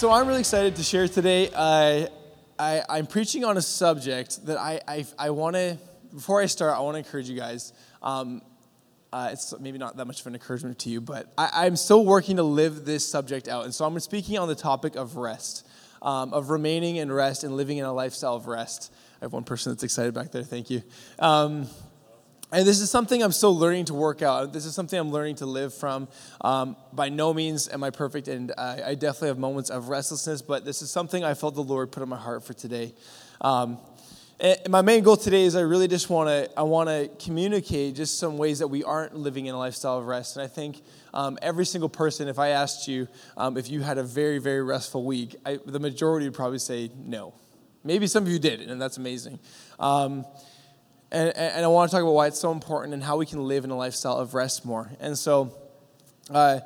So I'm really excited to share today. Uh, I, I'm preaching on a subject that I, I, I want to, before I start, I want to encourage you guys. Um, uh, it's maybe not that much of an encouragement to you, but I, am still working to live this subject out. And so I'm speaking on the topic of rest, um, of remaining in rest and living in a lifestyle of rest. I have one person that's excited back there. Thank you. Um, and this is something I'm still learning to work out. This is something I'm learning to live from. Um, by no means am I perfect, and I, I, definitely have moments of restlessness, but this is something I felt the Lord put on my heart for today. Um, my main goal today is I really just want to I want to communicate just some ways that we aren't living in a lifestyle of rest. And I think um, every single person, if I asked you um, if you had a very very restful week, I, the majority would probably say no. Maybe some of you did, and that's amazing. Um, and, and, I want to talk about why it's so important and how we can live in a lifestyle of rest more. And so, uh,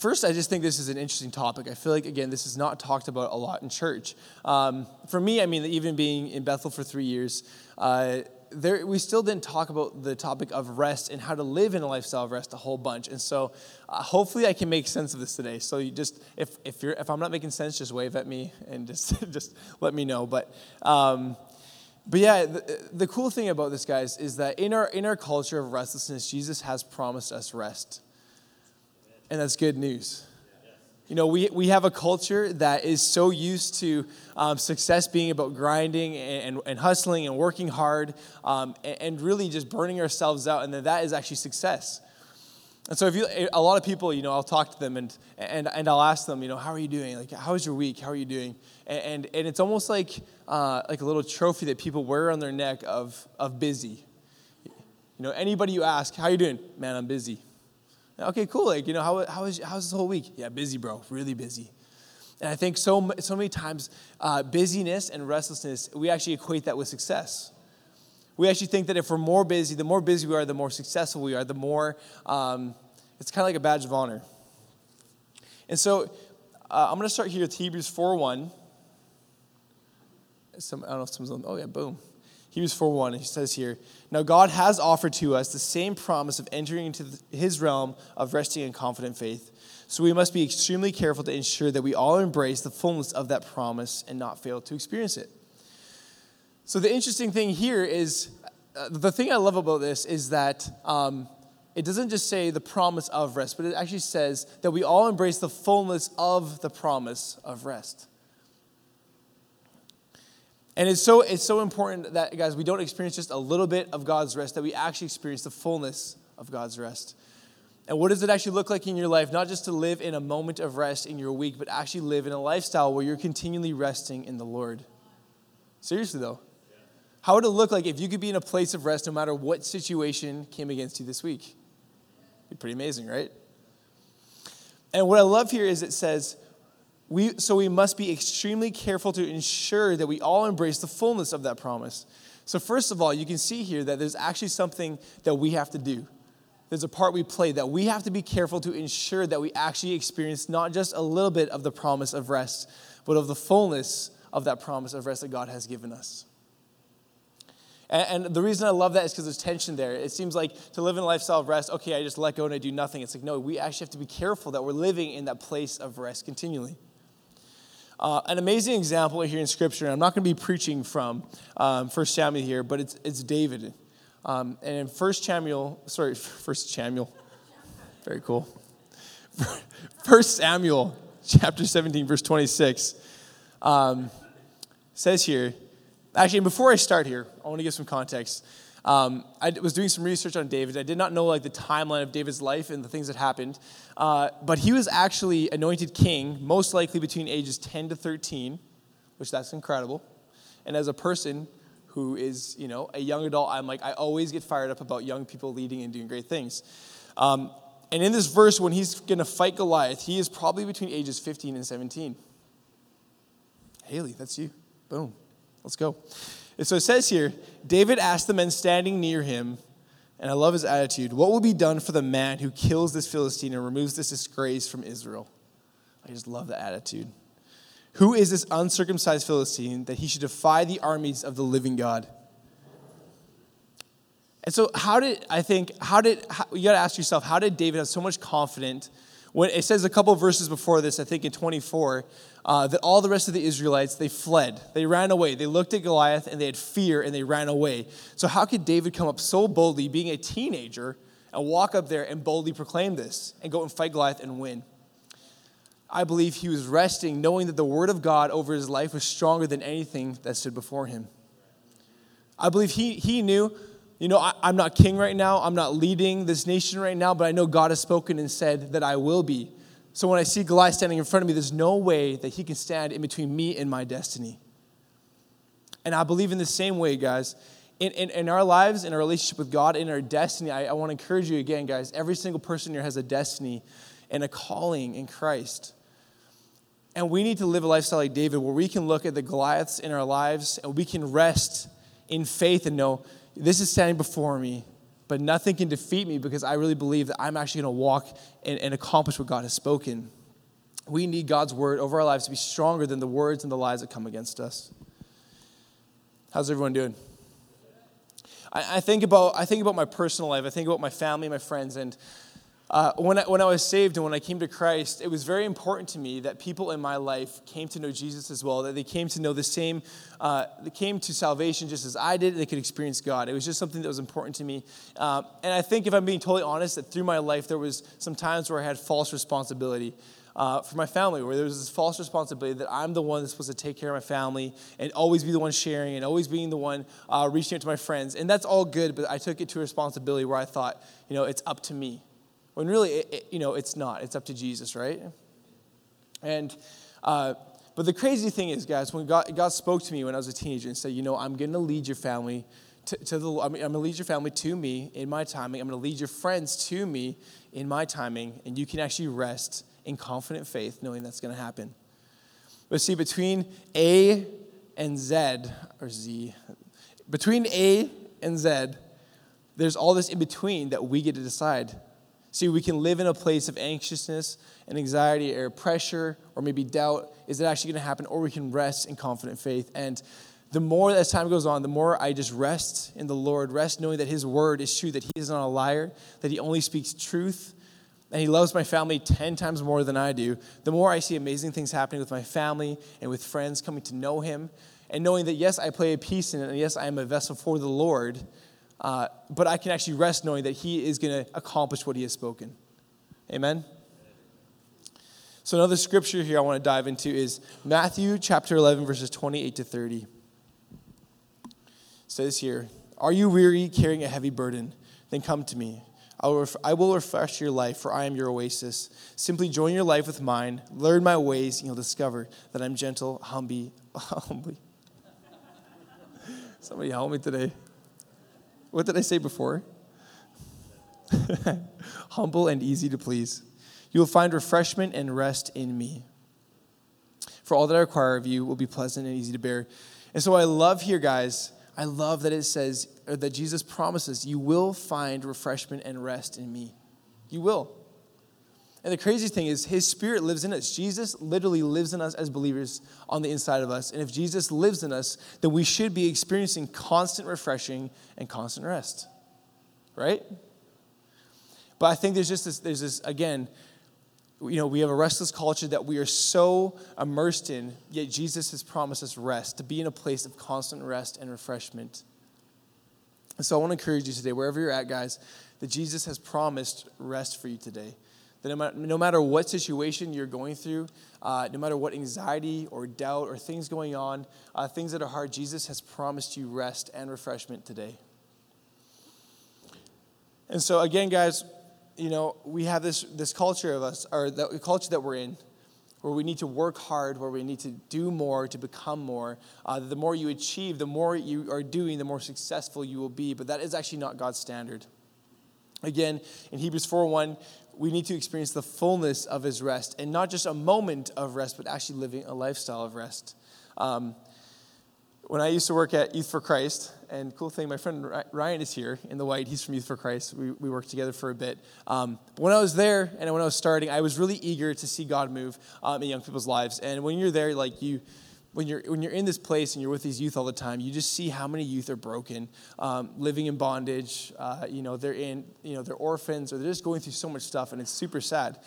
first, I just think this is an interesting topic. I feel like, again, this is not talked about a lot in church. Um, for me, I mean, even being in Bethel for three years, uh, there, we still didn't talk about the topic of rest and how to live in a lifestyle of rest a whole bunch. And so, uh, hopefully, I can make sense of this today. So, you just if if you're if I'm not making sense, just wave at me and just just let me know. But um, but yeah, the, the, cool thing about this, guys, is that in our, in our culture of restlessness, Jesus has promised us rest. And that's good news. You know, we, we have a culture that is so used to um, success being about grinding and, and, and hustling and working hard um, and, and, really just burning ourselves out, and that that is actually success. And so, if you, a lot of people, you know, I'll talk to them and, and, and I'll ask them, you know, how are you doing? Like, how was your week? How are you doing? And, and, and it's almost like, uh, like a little trophy that people wear on their neck of, of busy. You know, anybody you ask, how you doing? Man, I'm busy. Okay, cool. Like, you know, how, how is, how's this whole week? Yeah, busy, bro. Really busy. And I think so, so many times, uh, busyness and restlessness, we actually equate that with success. We actually think that if we're more busy, the more busy we are, the more successful we are, the more, um, it's kind of like a badge of honor. And so uh, I'm going to start here with Hebrews 4 1. Some, I don't know if someone's on, oh yeah, boom. Hebrews 4 1, he says here, Now God has offered to us the same promise of entering into his realm of resting in confident faith. So we must be extremely careful to ensure that we all embrace the fullness of that promise and not fail to experience it. So the interesting thing here is uh, the thing I love about this is that um, it doesn't just say the promise of rest, but it actually says that we all embrace the fullness of the promise of rest. And it's so, it's so important that, guys, we don't experience just a little bit of God's rest, that we actually experience the fullness of God's rest. And what does it actually look like in your life? Not just to live in a moment of rest in your week, but actually live in a lifestyle where you're continually resting in the Lord. Seriously, though. How would it look like if you could be in a place of rest no matter what situation came against you this week? It'd Be pretty amazing, right? And what I love here is it says, we, so we must be extremely careful to ensure that we all embrace the fullness of that promise. So, first of all, you can see here that there's actually something that we have to do. There's a part we play that we have to be careful to ensure that we actually experience not just a little bit of the promise of rest, but of the fullness of that promise of rest that God has given us. And, and the reason I love that is because there's tension there. It seems like to live in a lifestyle of rest, okay, I just let go and I do nothing. It's like, no, we actually have to be careful that we're living in that place of rest continually. Uh, an amazing example here in Scripture, and I'm not going to be preaching from um, 1 Samuel here, but it's, it's David. Um, and in 1 Samuel, sorry, 1 Samuel, very cool. 1 Samuel chapter 17, verse 26 um, says here, Actually, before I start here, I want to give some context. Um, I was doing some research on David. I did not know like the timeline of David's life and the things that happened, uh, but he was actually anointed king, most likely between ages 10 to 13, which that's incredible. And as a person who is, you know, a young adult, I'm like I always get fired up about young people leading and doing great things. Um, and in this verse, when he's going to fight Goliath, he is probably between ages 15 and 17. Haley, that's you. Boom. Let's go. And so it says here David asked the men standing near him, and I love his attitude, what will be done for the man who kills this Philistine and removes this disgrace from Israel? I just love the attitude. Who is this uncircumcised Philistine that he should defy the armies of the living God? And so, how did I think? How did how, you got to ask yourself? How did David have so much confidence when it says a couple verses before this? I think in 24, uh, that all the rest of the Israelites, they fled. They ran away. They looked at Goliath and they had fear and they ran away. So, how could David come up so boldly, being a teenager, and walk up there and boldly proclaim this and go and fight Goliath and win? I believe he was resting, knowing that the word of God over his life was stronger than anything that stood before him. I believe he, he knew, you know, I, I'm not king right now, I'm not leading this nation right now, but I know God has spoken and said that I will be. So when I see Goliath standing in front of me, there's no way that he can stand in between me and my destiny. And I believe in the same way, guys. In, in, in our lives, in our relationship with God, in our destiny, I, I want to encourage you again, guys. Every single person here has a destiny and a calling in Christ. And we need to live a lifestyle like David where we can look at the Goliaths in our lives and we can rest in faith and know this is standing before me but nothing can defeat me because I really believe that I'm actually going to walk and, and accomplish what God has spoken. We need God's word over our lives to be stronger than the words and the lies that come against us. How's everyone doing? I, I, think about I think about my personal life. I think about my family, my friends, and uh, when, I, when I was saved and when I came to Christ, it was very important to me that people in my life came to know Jesus as well, that they came to know the same, uh, they came to salvation just as I did, they could experience God. It was just something that was important to me. Uh, and I think, if I'm being totally honest, that through my life, there was some times where I had false responsibility. Uh, for my family, where there was this false responsibility that I'm the one that's supposed to take care of my family and always be the one sharing and always being the one uh, reaching out to my friends. And that's all good, but I took it to a responsibility where I thought, you know, it's up to me. When really, it, it, you know, it's not. It's up to Jesus, right? And, uh, but the crazy thing is, guys, when God, God spoke to me when I was a teenager and said, you know, I'm going to lead your family to, to the, I'm going to lead your family to me in my timing. I'm going to lead your friends to me in my timing, and you can actually rest in confident faith knowing that's going to happen. But see, between A and Z, or Z, between A and Z, there's all this in between that we get to decide See, we can live in a place of anxiousness and anxiety or pressure or maybe doubt. Is it actually going to happen? Or we can rest in confident faith. And the more as time goes on, the more I just rest in the Lord, rest knowing that His word is true, that He is not a liar, that He only speaks truth, and He loves my family 10 times more than I do. The more I see amazing things happening with my family and with friends coming to know Him, and knowing that, yes, I play a piece in it, and yes, I am a vessel for the Lord uh, but I can actually rest knowing that He is going to accomplish what He has spoken. Amen? So, another scripture here I want to dive into is Matthew chapter 11, verses 28 to 30. It says here, Are you weary, carrying a heavy burden? Then come to me. I will, ref- I will refresh your life, for I am your oasis. Simply join your life with mine, learn my ways, and you'll discover that I'm gentle, humble, humbly. Somebody help me today. What did I say before? Humble and easy to please. You will find refreshment and rest in me. For all that I require of you will be pleasant and easy to bear. And so I love here, guys, I love that it says, or that Jesus promises, you will find refreshment and rest in me. You will. And the crazy thing is, His Spirit lives in us. Jesus literally lives in us as believers on the inside of us. And if Jesus lives in us, then we should be experiencing constant refreshing and constant rest. Right? But I think there's just this, there's this, again, you know, we have a restless culture that we are so immersed in, yet Jesus has promised us rest, to be in a place of constant rest and refreshment. And so I want to encourage you today, wherever you're at, guys, that Jesus has promised rest for you today. That no matter what situation you're going through, uh, no matter what anxiety or doubt or things going on, uh, things that are hard, Jesus has promised you rest and refreshment today. And so, again, guys, you know, we have this, this culture of us, or the culture that we're in, where we need to work hard, where we need to do more to become more. Uh, the more you achieve, the more you are doing, the more successful you will be. But that is actually not God's standard. Again, in Hebrews 4:1, we need to experience the fullness of his rest and not just a moment of rest, but actually living a lifestyle of rest. Um, when I used to work at Youth for Christ, and cool thing, my friend Ryan is here in the white. He's from Youth for Christ. We, we worked together for a bit. Um, but when I was there and when I was starting, I was really eager to see God move um, in young people's lives. And when you're there, like you, when you're when you're in this place and you're with these youth all the time, you just see how many youth are broken, um, living in bondage. Uh, you know, they're in you know they're orphans or they're just going through so much stuff, and it's super sad.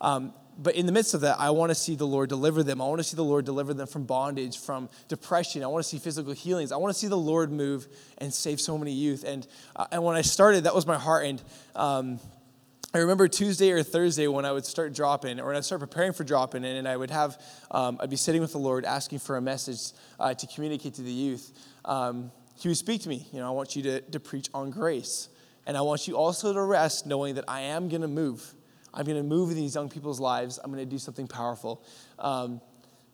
Um, but in the midst of that, I want to see the Lord deliver them. I want to see the Lord deliver them from bondage, from depression. I want to see physical healings. I want to see the Lord move and save so many youth. And, uh, and when I started, that was my heart. And um, I remember Tuesday or Thursday when I would start dropping, or when I start preparing for dropping, and I would have, um, I'd be sitting with the Lord asking for a message uh, to communicate to the youth. Um, he would speak to me, you know, I want you to, to preach on grace. And I want you also to rest knowing that I am going to move. I'm going to move in these young people's lives. I'm going to do something powerful. Um,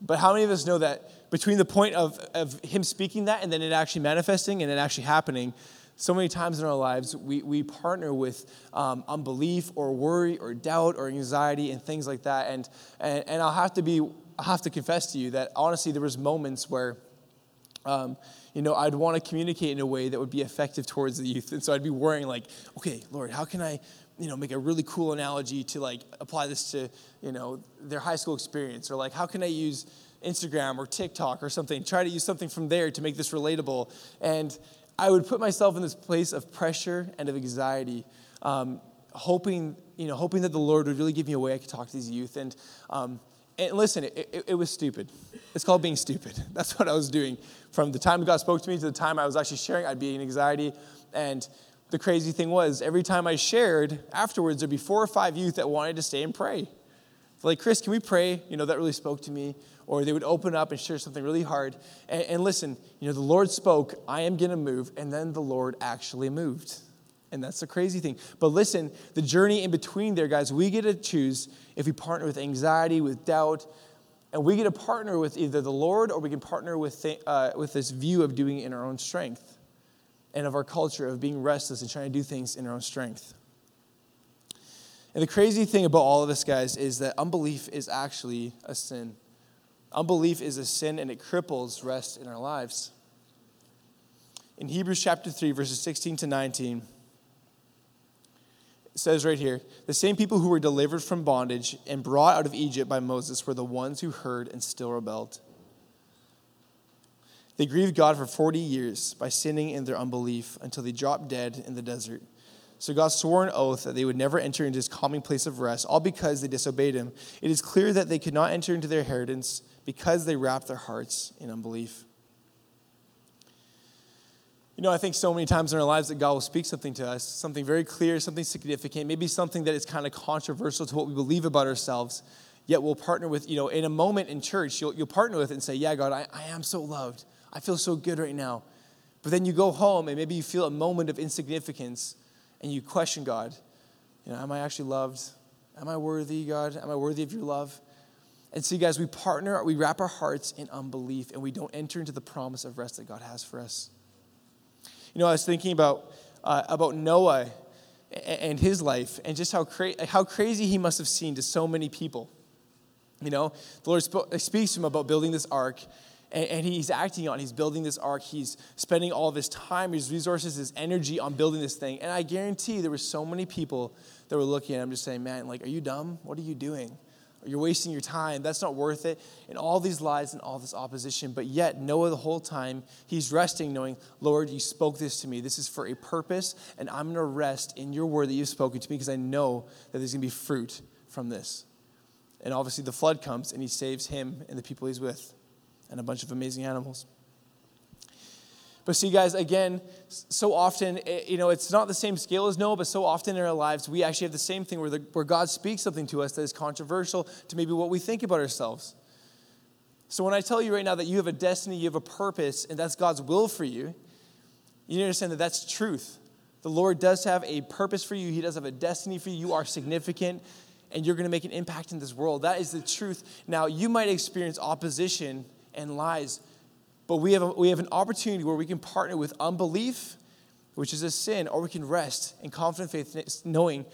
but how many of us know that between the point of, of him speaking that and then it actually manifesting and it actually happening, so many times in our lives, we, we partner with um, unbelief or worry or doubt or anxiety and things like that. And, and, and I'll have to be, I have to confess to you that honestly, there was moments where, um, you know, I'd want to communicate in a way that would be effective towards the youth. And so I'd be worrying like, okay, Lord, how can I you know, make a really cool analogy to like apply this to, you know, their high school experience or like how can I use Instagram or TikTok or something, try to use something from there to make this relatable. And I would put myself in this place of pressure and of anxiety, um, hoping, you know, hoping that the Lord would really give me a way I could talk to these youth. And, um, and listen, it, it, it, was stupid. It's called being stupid. That's what I was doing. From the time God spoke to me to the time I was actually sharing, I'd be in anxiety. And the crazy thing was, every time I shared, afterwards, there'd be four or five youth that wanted to stay and pray. Like, Chris, can we pray? You know, that really spoke to me. Or they would open up and share something really hard. And, and listen, you know, the Lord spoke, I am going to move. And then the Lord actually moved. And that's the crazy thing. But listen, the journey in between there, guys, we get to choose if we partner with anxiety, with doubt, and we get to partner with either the Lord or we can partner with, th- uh, with this view of doing it in our own strength and of our culture of being restless and trying to do things in our own strength. And the crazy thing about all of this, guys, is that unbelief is actually a sin. Unbelief is a sin and it cripples rest in our lives. In Hebrews chapter 3, verses 16 to 19, it says right here the same people who were delivered from bondage and brought out of Egypt by Moses were the ones who heard and still rebelled. They grieved God for 40 years by sinning in their unbelief until they dropped dead in the desert. So God swore an oath that they would never enter into his calming place of rest, all because they disobeyed him. It is clear that they could not enter into their inheritance because they wrapped their hearts in unbelief. You know, I think so many times in our lives that God will speak something to us, something very clear, something significant, maybe something that is kind of controversial to what we believe about ourselves. Yet we'll partner with, you know, in a moment in church, you'll, you'll partner with it and say, Yeah, God, I, I am so loved. I feel so good right now. But then you go home and maybe you feel a moment of insignificance and you question God. You know, am I actually loved? Am I worthy, God? Am I worthy of your love? And see, guys, we partner, we wrap our hearts in unbelief and we don't enter into the promise of rest that God has for us. You know, I was thinking about, uh, about Noah and his life and just how, cra- how crazy he must have seemed to so many people. You know, the Lord speaks to him about building this ark, and, and he's acting on. He's building this ark. He's spending all of his time, his resources, his energy on building this thing. And I guarantee there were so many people that were looking at him, just saying, "Man, like, are you dumb? What are you doing? You're wasting your time. That's not worth it." And all these lies and all this opposition. But yet Noah, the whole time, he's resting, knowing, "Lord, you spoke this to me. This is for a purpose, and I'm going to rest in your word that you've spoken to me because I know that there's going to be fruit from this." And obviously, the flood comes, and he saves him and the people he's with and a bunch of amazing animals. But see, guys, again, so often, eh, you know, it's not the same scale as Noah, but so often in our lives, we actually have the same thing where, the, where God speaks something to us that is controversial to maybe what we think about ourselves. So when I tell you right now that you have a destiny, you have a purpose, and that's God's will for you, you understand that that's truth. The Lord does have a purpose for you, He does have a destiny for you. You are significant, and you're going to make an impact in this world. That is the truth. Now, you might experience opposition and lies. But we have, a, we have an opportunity where we can partner with unbelief, which is a sin, or we can rest in confident faith, knowing,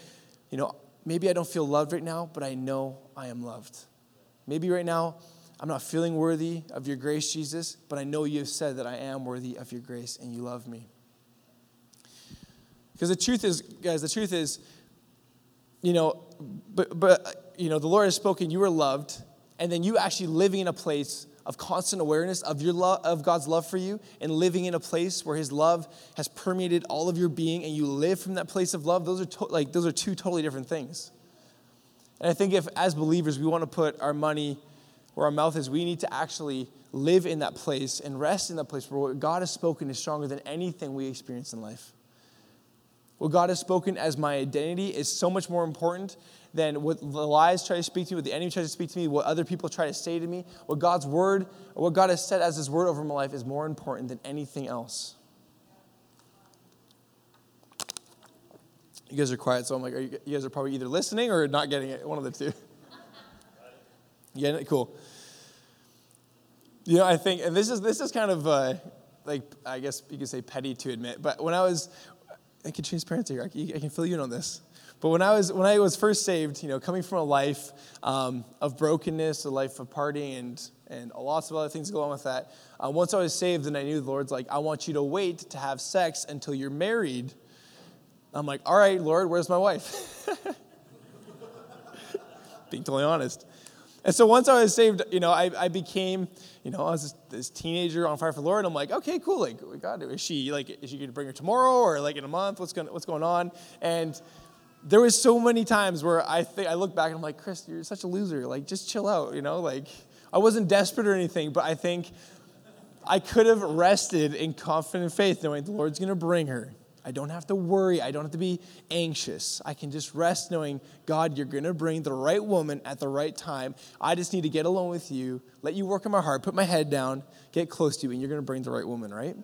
you know, maybe I don't feel loved right now, but I know I am loved. Maybe right now I'm not feeling worthy of your grace, Jesus, but I know you have said that I am worthy of your grace and you love me. Because the truth is, guys, the truth is, you know, but, but you know, the Lord has spoken, you are loved, and then you actually living in a place of constant awareness of your love of God's love for you and living in a place where his love has permeated all of your being and you live from that place of love those are to, like those are two totally different things And I think if, as believers, we want to put our money where our mouth is, we need to actually live in that place and rest in that place where what God has spoken is stronger than anything we experience in life. What God has spoken as my identity is so much more important than what the lies try to speak to me, what the enemy tries to speak to me, what other people try to say to me. What God's word, or what God has said as His word over my life is more important than anything else. You guys are quiet, so I'm like, you, you guys are probably either listening or not getting it. One of the two. It? Cool. You know, I think, and this is this is kind of uh, like I guess you could say petty to admit, but when I was, I can transparency here. I can, I can fill you in on this. But when I was when I was first saved, you know, coming from a life um, of brokenness, a life of partying, and and lots of other things go on with that. Uh, once I was saved, and I knew the Lord's like, I want you to wait to have sex until you're married I'm like, all right, Lord, where's my wife? Being totally honest. And so once I was saved, you know, I, I became, you know, I was this, teenager on fire for the Lord. I'm like, okay, cool. Like, God, is she like, is she to bring her tomorrow or like in a month? What's going, what's going on? And there was so many times where I think I look back and I'm like, Chris, you're such a loser. Like, just chill out. You know, like I wasn't desperate or anything, but I think I could have rested in confident faith, knowing the Lord's to bring her. I don't have to worry. I don't have to be anxious. I can just rest knowing, God, you're going to bring the right woman at the right time. I just need to get alone with you, let you work in my heart, put my head down, get close to you, and you're going to bring the right woman, right?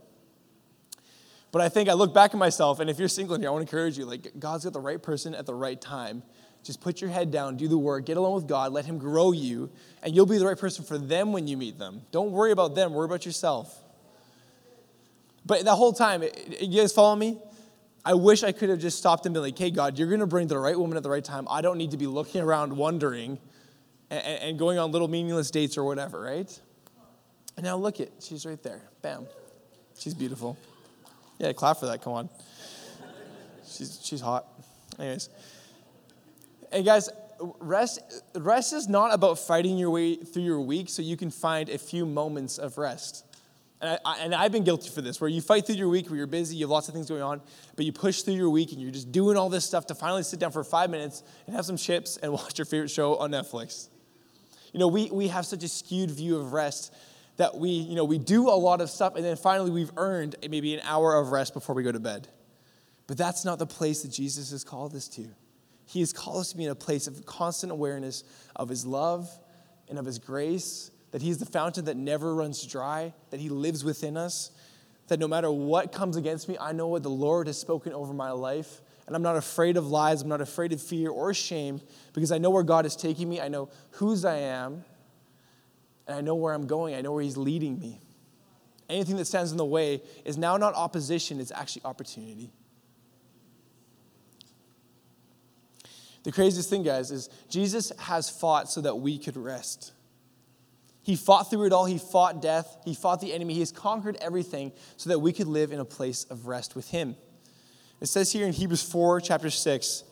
But I think I look back at myself, and if you're single in here, I want to encourage you like, God's got the right person at the right time. Just put your head down, do the work, get along with God, let Him grow you, and you'll be the right person for them when you meet them. Don't worry about them, worry about yourself. But the whole time, you guys follow me? I wish I could have just stopped and been like, hey, God, you're going to bring the right woman at the right time. I don't need to be looking around wondering and, and going on little meaningless dates or whatever, right? And now look it, she's right there. Bam. She's beautiful. Yeah, clap for that. Come on. She's, she's hot. Anyways. And guys, rest, rest is not about fighting your way through your week so you can find a few moments of rest. And, I, and I've been guilty for this, where you fight through your week, where you're busy, you have lots of things going on, but you push through your week and you're just doing all this stuff to finally sit down for five minutes and have some chips and watch your favorite show on Netflix. You know, we, we have such a skewed view of rest that we, you know, we do a lot of stuff and then finally we've earned maybe an hour of rest before we go to bed. But that's not the place that Jesus has called us to. He has called us to be in a place of constant awareness of His love and of His grace that He's the fountain that never runs dry, that He lives within us, that no matter what comes against me, I know what the Lord has spoken over my life. And I'm not afraid of lies, I'm not afraid of fear or shame, because I know where God is taking me, I know whose I am, and I know where I'm going, I know where He's leading me. Anything that stands in the way is now not opposition, it's actually opportunity. The craziest thing, guys, is Jesus has fought so that we could rest. He fought through it all. He fought death. He fought the enemy. He has conquered everything so that we could live in a place of rest with Him. It says here in Hebrews 4, chapter 6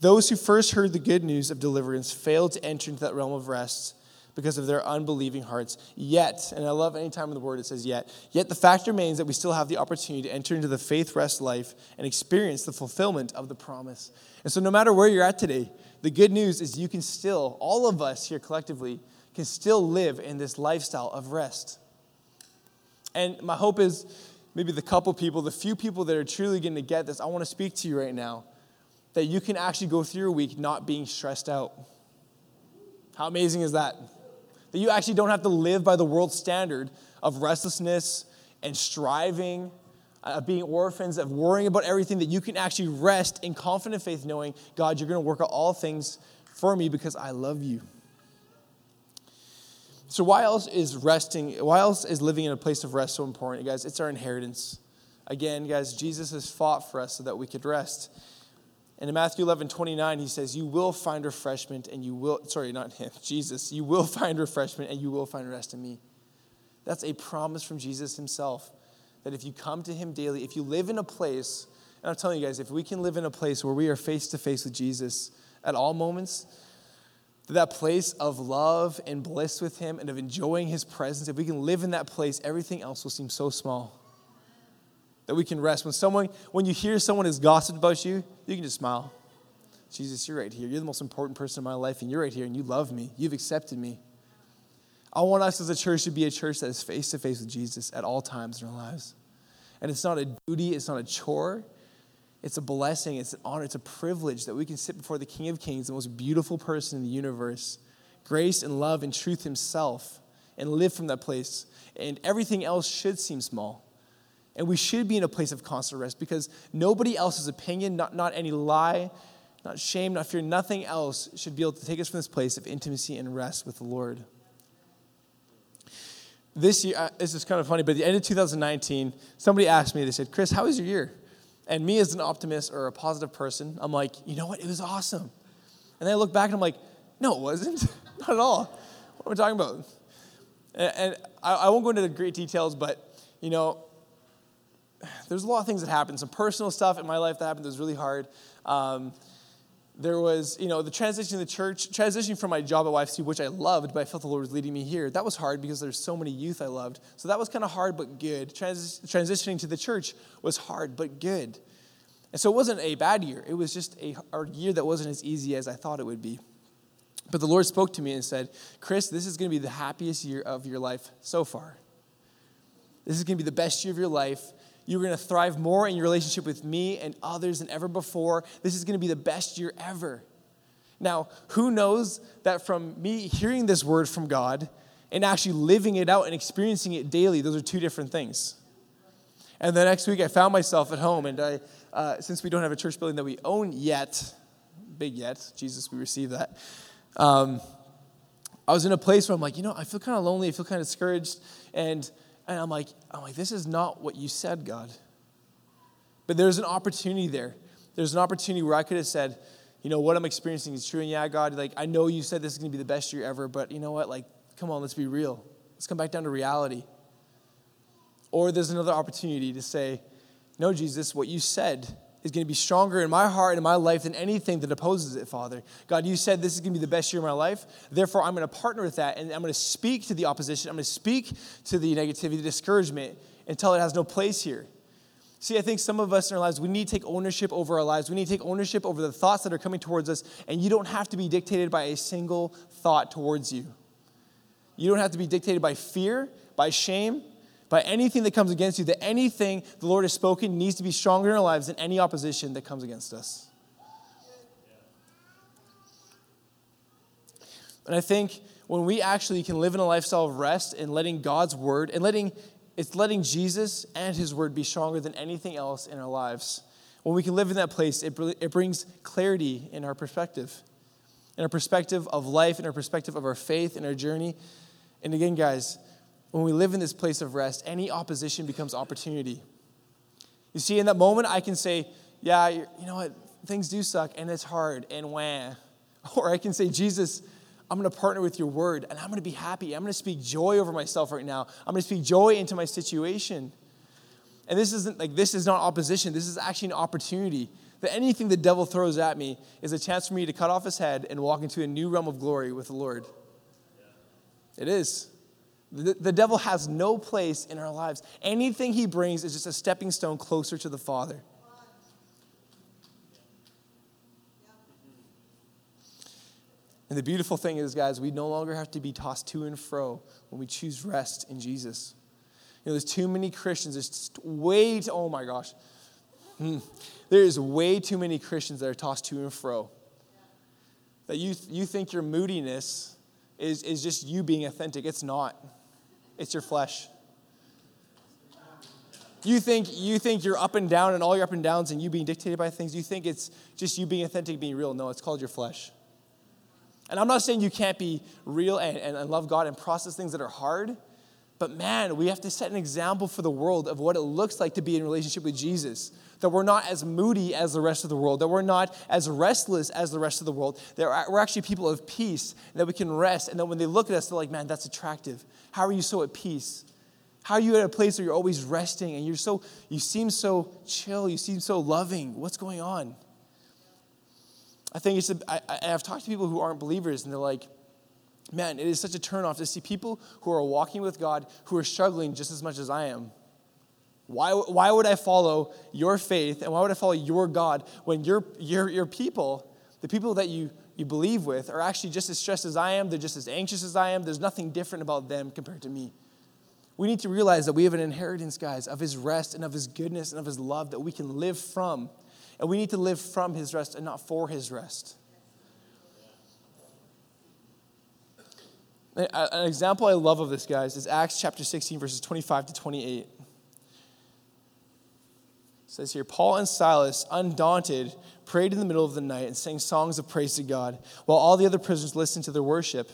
those who first heard the good news of deliverance failed to enter into that realm of rest because of their unbelieving hearts. Yet, and I love any time in the word it says yet, yet the fact remains that we still have the opportunity to enter into the faith rest life and experience the fulfillment of the promise. And so, no matter where you're at today, the good news is you can still, all of us here collectively, can still live in this lifestyle of rest. And my hope is maybe the couple people, the few people that are truly going to get this, I want to speak to you right now that you can actually go through your week not being stressed out. How amazing is that? That you actually don't have to live by the world standard of restlessness and striving, uh, of being orphans, of worrying about everything, that you can actually rest in confident faith, knowing, God, you're going to work out all things for me because I love you. So, why else is resting, why else is living in a place of rest so important, You guys? It's our inheritance. Again, guys, Jesus has fought for us so that we could rest. And in Matthew 11, 29, he says, You will find refreshment and you will, sorry, not him, Jesus, you will find refreshment and you will find rest in me. That's a promise from Jesus himself that if you come to him daily, if you live in a place, and I'm telling you guys, if we can live in a place where we are face to face with Jesus at all moments, that place of love and bliss with Him and of enjoying His presence, if we can live in that place, everything else will seem so small. That we can rest. When someone, when you hear someone has gossiped about you, you can just smile. Jesus, you're right here. You're the most important person in my life, and you're right here, and you love me. You've accepted me. I want us as a church to be a church that is face to face with Jesus at all times in our lives. And it's not a duty, it's not a chore, it's a blessing, it's an honor, it's a privilege that we can sit before the King of Kings, the most beautiful person in the universe, grace and love and truth himself, and live from that place. And everything else should seem small. And we should be in a place of constant rest because nobody else's opinion, not, not any lie, not shame, not fear, nothing else should be able to take us from this place of intimacy and rest with the Lord. This year, uh, this is kind of funny, but at the end of 2019, somebody asked me, they said, Chris, how was your year? And me as an optimist or a positive person, I'm like, you know what? It was awesome. And then I look back and I'm like, no, it wasn't. Not at all. What am I talking about? And, and I, I won't go into the great details, but, you know, there's a lot of things that happened. Some personal stuff in my life that happened that was really hard. Um, there was, you know, the transition to the church, transitioning from my job at YFC, which I loved, but I felt the Lord was leading me here. That was hard because there's so many youth I loved. So that was kind of hard but good. Trans- transitioning to the church was hard but good. And so it wasn't a bad year. It was just a, a year that wasn't as easy as I thought it would be. But the Lord spoke to me and said, Chris, this is going to be the happiest year of your life so far. This is going to be the best year of your life. You're going to thrive more in your relationship with me and others than ever before. This is going to be the best year ever. Now, who knows that from me hearing this word from God and actually living it out and experiencing it daily, those are two different things. And the next week, I found myself at home, and I, uh, since we don't have a church building that we own yet, big yet, Jesus, we received that. Um, I was in a place where I'm like, you know, I feel kind of lonely, I feel kind of discouraged, and and I'm like, I'm like, this is not what you said, God. But there's an opportunity there. There's an opportunity where I could have said, you know, what I'm experiencing is true. And yeah, God, like, I know you said this is going to be the best year ever, but you know what? Like, come on, let's be real. Let's come back down to reality. Or there's another opportunity to say, no, Jesus, what you said is going to be stronger in my heart and in my life than anything that opposes it, Father. God, you said this is going to be the best year of my life. Therefore, I'm going to partner with that and I'm going to speak to the opposition. I'm going to speak to the negativity, the discouragement until it has no place here. See, I think some of us in our lives, we need to take ownership over our lives. We need to take ownership over the thoughts that are coming towards us, and you don't have to be dictated by a single thought towards you. You don't have to be dictated by fear, by shame, by anything that comes against you, that anything the Lord has spoken needs to be stronger in our lives than any opposition that comes against us. And I think when we actually can live in a lifestyle of rest and letting God's word and letting it's letting Jesus and his word be stronger than anything else in our lives. When we can live in that place, it, it brings clarity in our perspective, in our perspective of life, in our perspective of our faith, in our journey. And again, guys, when we live in this place of rest, any opposition becomes opportunity. You see, in that moment, I can say, Yeah, you know what? Things do suck and it's hard and wah. Or I can say, Jesus, I'm going to partner with your word and I'm going to be happy. I'm going to speak joy over myself right now. I'm going to speak joy into my situation. And this isn't like this is not opposition. This is actually an opportunity. That anything the devil throws at me is a chance for me to cut off his head and walk into a new realm of glory with the Lord. It is. The, the devil has no place in our lives. Anything he brings is just a stepping stone closer to the Father. And the beautiful thing is, guys, we no longer have to be tossed to and fro when we choose rest in Jesus. You know, there's too many Christians, there's way, too, oh my gosh, hmm. there is way too many Christians that are tossed to and fro. That you, you think your moodiness is, is just you being authentic. It's not. It's your flesh. You think, you think you're up and down and all your up and downs and you being dictated by things. You think it's just you being authentic, being real. No, it's called your flesh. And I'm not saying you can't be real and, and, and love God and process things that are hard, but man, we have to set an example for the world of what it looks like to be in relationship with Jesus. That we're not as moody as the rest of the world, that we're not as restless as the rest of the world, that we're actually people of peace, and that we can rest, and that when they look at us, they're like, man, that's attractive. How are you so at peace? How are you at a place where you're always resting and you're so, you seem so chill, you seem so loving? What's going on? I think it's, a, I, I've talked to people who aren't believers, and they're like, man, it is such a turnoff to see people who are walking with God who are struggling just as much as I am. Why, why would I follow your faith and why would I follow your God when your, your, your people The people that you, you believe with are actually just as stressed as I am. They're just as anxious as I am. There's nothing different about them compared to me. We need to realize that we have an inheritance, guys, of His rest and of His goodness and of His love that we can live from. And we need to live from His rest and not for His rest. An example I love of this, guys, is Acts chapter 16, verses 25 to 28. It says here Paul and Silas, undaunted, prayed in the middle of the night and sang songs of praise to God, while all the other prisoners listened to their worship.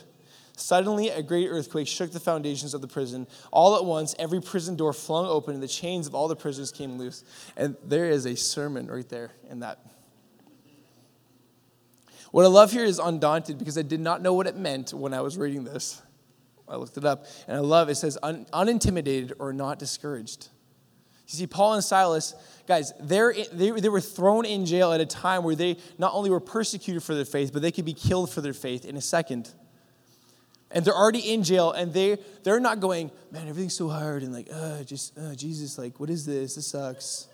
Suddenly, a great earthquake shook the foundations of the prison. All at once, every prison door flung open, and the chains of all the prisoners came loose. And there is a sermon right there in that what I love here is undaunted because I did not know what it meant when I was reading this. I looked it up, and I love it says un, unintimidated or not discouraged. You see, Paul and Silas, guys, they, they were thrown in jail at a time where they not only were persecuted for their faith, but they could be killed for their faith in a second. And they're already in jail, and they, they're not going, man, everything's so hard, and like, uh, just, uh, Jesus, like, what is this? This sucks.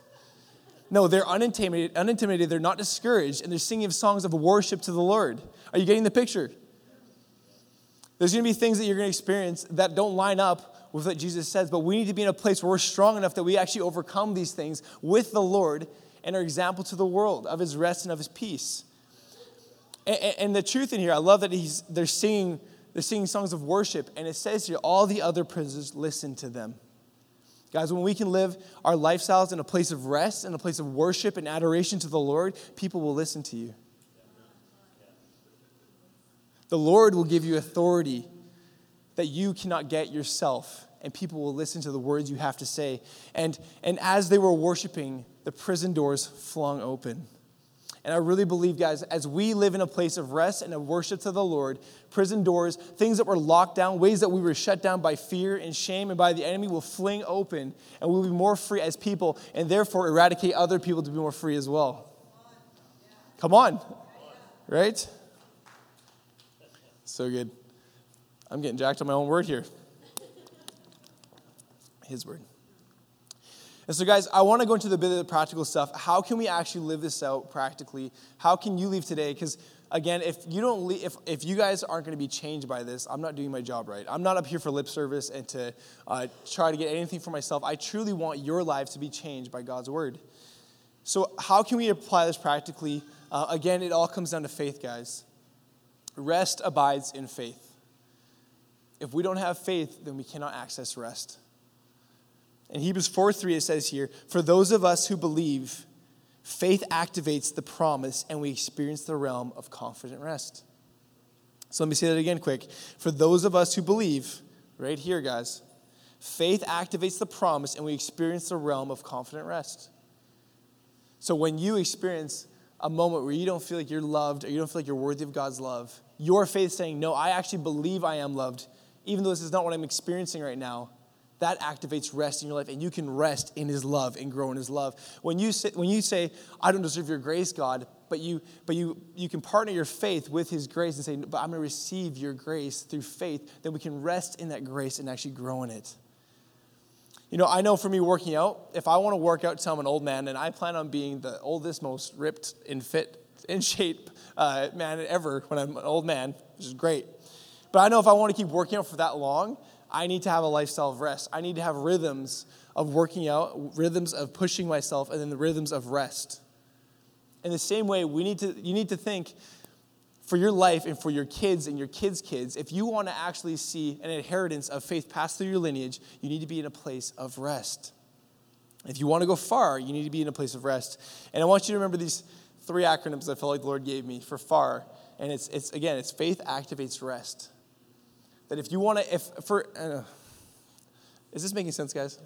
No, they're unintimidated, unintimidated, they're not discouraged, and they're singing songs of worship to the Lord. Are you getting the picture? There's going to be things that you're going to experience that don't line up with what Jesus says, but we need to be in a place where we're strong enough that we actually overcome these things with the Lord and are example to the world of his rest and of his peace. And, and the truth in here, I love that he's, they're, singing, they're singing songs of worship, and it says here, all the other prisoners listen to them. Guys, when we can live our lifestyles in a place of rest, in a place of worship and adoration to the Lord, people will listen to you. The Lord will give you authority that you cannot get yourself, and people will listen to the words you have to say. And, and as they were worshiping, the prison doors flung open. And I really believe, guys, as we live in a place of rest and of worship to the Lord, prison doors, things that were locked down, ways that we were shut down by fear and shame and by the enemy will fling open, and we'll be more free as people, and therefore eradicate other people to be more free as well. Come on, right? So good. I'm getting jacked on my own word here. His word. And so, guys, I want to go into the bit of the practical stuff. How can we actually live this out practically? How can you leave today? Because again, if you don't leave, if, if you guys aren't going to be changed by this, I'm not doing my job right. I'm not up here for lip service and to uh, try to get anything for myself. I truly want your lives to be changed by God's word. So, how can we apply this practically? Uh, again, it all comes down to faith, guys. Rest abides in faith. If we don't have faith, then we cannot access rest. In Hebrews 4 3, it says here, For those of us who believe, faith activates the promise and we experience the realm of confident rest. So let me say that again quick. For those of us who believe, right here, guys, faith activates the promise and we experience the realm of confident rest. So when you experience a moment where you don't feel like you're loved or you don't feel like you're worthy of God's love, your faith saying, No, I actually believe I am loved, even though this is not what I'm experiencing right now, that activates rest in your life and you can rest in his love and grow in his love. When you say, when you say i don't deserve your grace god but you but you you can partner your faith with his grace and say but i'm going to receive your grace through faith then we can rest in that grace and actually grow in it. You know i know for me working out if i want to work out till i'm an old man and i plan on being the oldest most ripped and fit in shape uh, man ever when i'm an old man which is great. But i know if i want to keep working out for that long I need to have a lifestyle of rest. I need to have rhythms of working out, rhythms of pushing myself, and then the rhythms of rest. In the same way, we need to, you need to think for your life and for your kids and your kids' kids, if you want to actually see an inheritance of faith pass through your lineage, you need to be in a place of rest. If you want to go far, you need to be in a place of rest. And I want you to remember these three acronyms I felt like the Lord gave me for far. And it's, it's again, it's faith activates rest that if you want to, if for, uh, is this making sense, guys?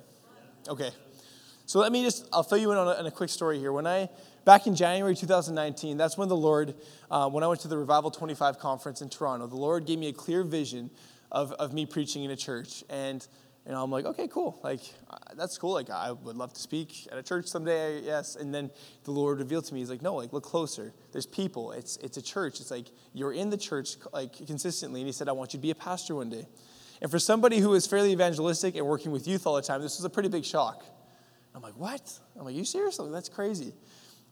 Okay. So let me just, I'll fill you in on a, on a, quick story here. When I, back in January 2019, that's when the Lord, uh, when I went to the Revival 25 conference in Toronto, the Lord gave me a clear vision of, of me preaching in a church. And and I'm like, okay, cool. Like, uh, that's cool. Like, I would love to speak at a church someday, yes. And then the Lord revealed to me, He's like, no, like, look closer. There's people. It's, it's a church. It's like you're in the church, like, consistently. And He said, I want you to be a pastor one day. And for somebody who is fairly evangelistic and working with youth all the time, this was a pretty big shock. I'm like, what? I'm like, you serious? That's crazy.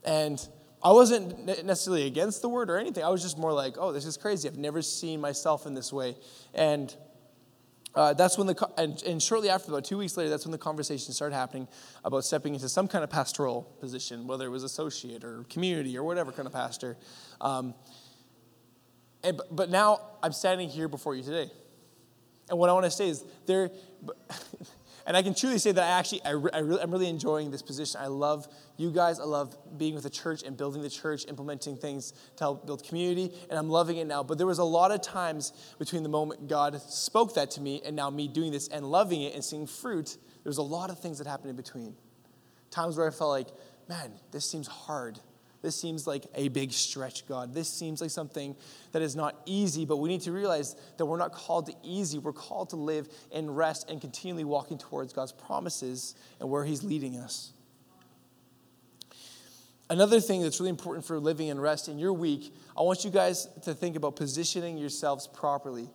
And I wasn't necessarily against the word or anything. I was just more like, oh, this is crazy. I've never seen myself in this way. And uh, that's when the, and, and, shortly after, about two weeks later, that's when the conversation started happening about stepping into some kind of pastoral position, whether it was associate or community or whatever kind of pastor. Um, and, but now I'm standing here before you today. And what I want to say is there, and I can truly say that I actually, I, I really, I'm really enjoying this position. I love you guys. I love being with the church and building the church, implementing things to help build community, and I'm loving it now. But there was a lot of times between the moment God spoke that to me and now me doing this and loving it and seeing fruit, there was a lot of things that happened in between. Times where I felt like, man, this seems hard. This seems like a big stretch, God. This seems like something that is not easy, but we need to realize that we're not called to easy. We're called to live in rest and continually walking towards God's promises and where He's leading us. Another thing that's really important for living in rest in your week, I want you guys to think about positioning yourselves properly.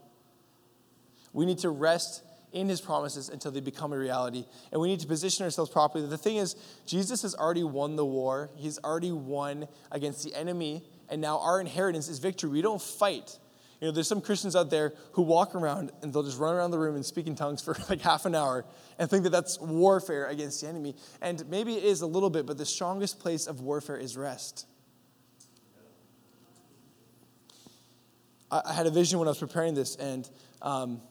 We need to rest in his promises until they become a reality. And we need to position ourselves properly. The thing is, Jesus has already won the war, he's already won against the enemy, and now our inheritance is victory. We don't fight. You know, there's some Christians out there who walk around and they'll just run around the room and speak in tongues for like half an hour and think that that's warfare against the enemy. And maybe it is a little bit, but the strongest place of warfare is rest. I had a vision when I was preparing this, and um,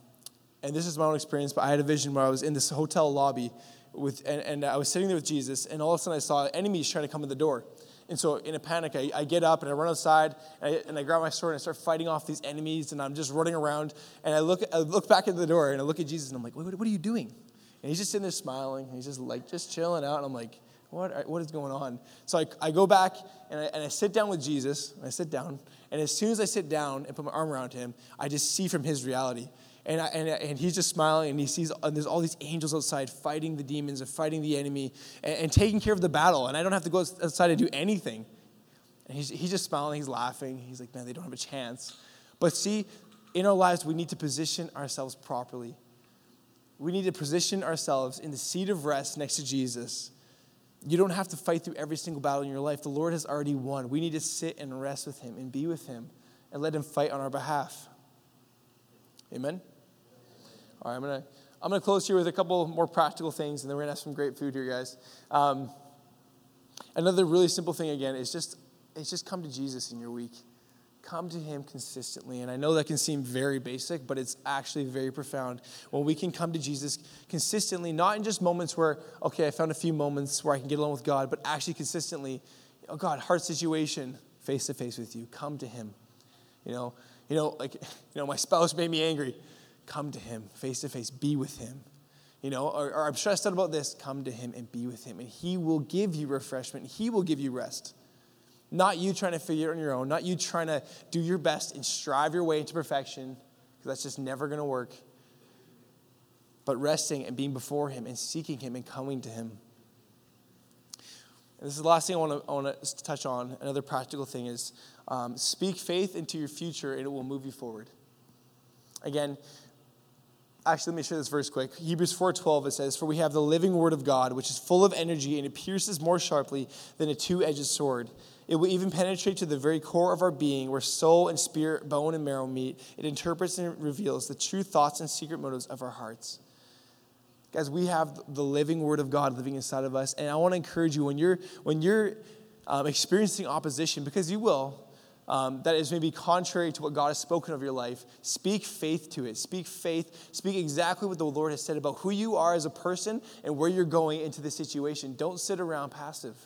and this is my own experience, but I had a vision where I was in this hotel lobby with, and, and I was sitting there with Jesus, and all of a sudden I saw enemies trying to come in the door. And so, in a panic, I, I get up and I run outside and I, and I, grab my sword and I start fighting off these enemies. And I'm just running around. And I look, I look back at the door and I look at Jesus and I'm like, what, what are you doing? And he's just sitting there smiling. He's just like, just chilling out. And I'm like, what, what is going on? So I, I go back and I, and I sit down with Jesus. I sit down. And as soon as I sit down and put my arm around him, I just see from his reality and, I, and, and he's just smiling and he sees and there's all these angels outside fighting the demons and fighting the enemy and, and taking care of the battle. And i don't have to go outside to do anything. And he's, he's just smiling he's laughing. He's like man they don't have a chance. But see in our lives we need to position ourselves properly. We need to position ourselves in the seat of rest next to jesus. You don't have to fight through every single battle in your life. The lord has already won. We need to sit and rest with him and be with him and let him fight on our behalf. Amen all right, I'm gonna I'm gonna close here with a couple more practical things, and then we're gonna have some great food here, guys. Um, another really simple thing again is just it's just come to Jesus in your week. Come to Him consistently, and I know that can seem very basic, but it's actually very profound when we can come to Jesus consistently, not in just moments where okay, I found a few moments where I can get along with God, but actually consistently. Oh God, heart situation, face to face with you. Come to Him. You know, you know, like you know, my spouse made me angry come to him face to face, be with him. You know, or, or I'm stressed out about this, come to him and be with him. And he will give you refreshment, he will give you rest. Not you trying to figure it on your own, not you trying to do your best and strive your way into perfection, because that's just never going to work. But resting and being before him and seeking him and coming to him. And this is the last thing I want to, I want to touch on. Another practical thing is um, speak faith into your future and it will move you forward. Again, actually let me share this verse quick. Hebrews 4.12 it says for we have the living word of god which is full of energy and it pierces more sharply than a two-edged sword. It will even penetrate to the very core of our being where soul and spirit bone and marrow meet. It interprets and reveals the true thoughts and secret motives of our hearts. Guys we have the living word of god living inside of us and i want to encourage you when you're when you're um, experiencing opposition because you will um, that is maybe contrary to what God has spoken of your life, speak faith to it. Speak faith. Speak exactly what the Lord has said about who you are as a person and where you're going into the situation. Don't sit around passive.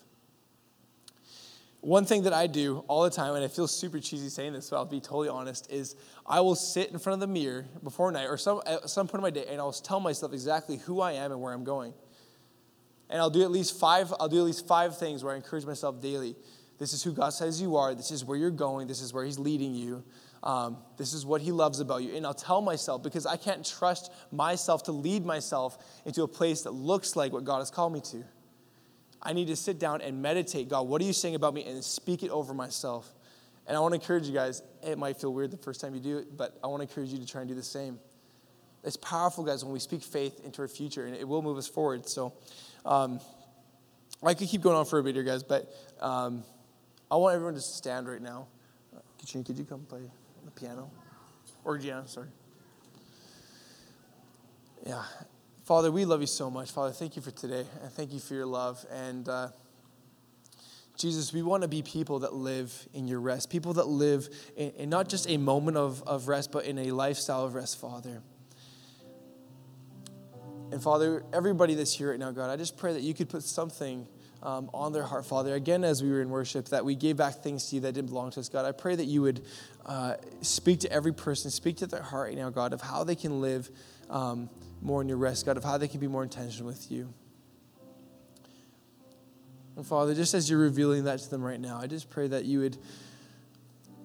One thing that I do all the time, and I feel super cheesy saying this, but I'll be totally honest, is I will sit in front of the mirror before night or some, at some point in my day, and I'll tell myself exactly who I am and where I'm going. And I'll do at least five, I'll do at least five things where I encourage myself daily this is who God says you are. This is where you're going. This is where He's leading you. Um, this is what He loves about you. And I'll tell myself because I can't trust myself to lead myself into a place that looks like what God has called me to. I need to sit down and meditate. God, what are you saying about me? And speak it over myself. And I want to encourage you guys. It might feel weird the first time you do it, but I want to encourage you to try and do the same. It's powerful, guys, when we speak faith into our future, and it will move us forward. So, um, I could keep going on for a bit here, guys, but um, I want everyone to stand right now. Katrina, could you come play the piano? Or Gianna, sorry. Yeah. Father, we love you so much. Father, thank you for today, and thank you for your love. And uh, Jesus, we want to be people that live in your rest, people that live in, in not just a moment of, of rest, but in a lifestyle of rest, Father. And Father, everybody that's here right now, God, I just pray that you could put something um, on their heart, Father. Again, as we were in worship, that we gave back things to you that didn't belong to us, God. I pray that you would uh, speak to every person, speak to their heart right now, God, of how they can live um, more in your rest, God, of how they can be more intentional with you. And Father, just as you're revealing that to them right now, I just pray that you would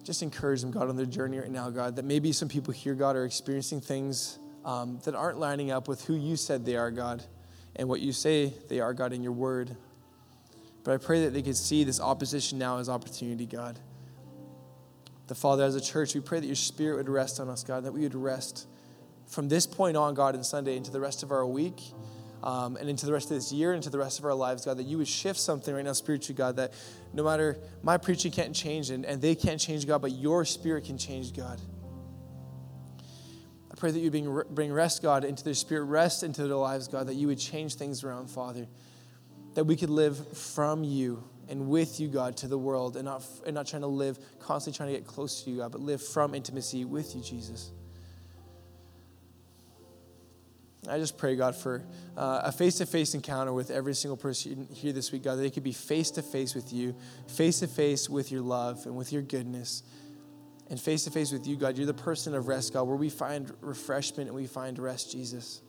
just encourage them, God, on their journey right now, God, that maybe some people here, God, are experiencing things um, that aren't lining up with who you said they are, God, and what you say they are, God, in your word. But I pray that they could see this opposition now as opportunity, God. The Father, as a church, we pray that your Spirit would rest on us, God, that we would rest from this point on, God, and Sunday into the rest of our week. Um, and into the rest of this year, into the rest of our lives, God, that you would shift something right now spiritually, God, that no matter my preaching can't change and, and they can't change, God, but your spirit can change, God I pray that you bring, bring rest, God, into their spirit, rest into their lives, God, that you would change things around, Father. That we could live from you and with you, God, to the world and not, and not trying to live, constantly trying to get close to you, God, but live from intimacy with you, Jesus. I just pray, God, for uh, a face to face encounter with every single person here this week, God, that they could be face to face with you, face to face with your love and with your goodness and face to face with you, God. You're the person of rest, God, where we find refreshment and we find rest, Jesus.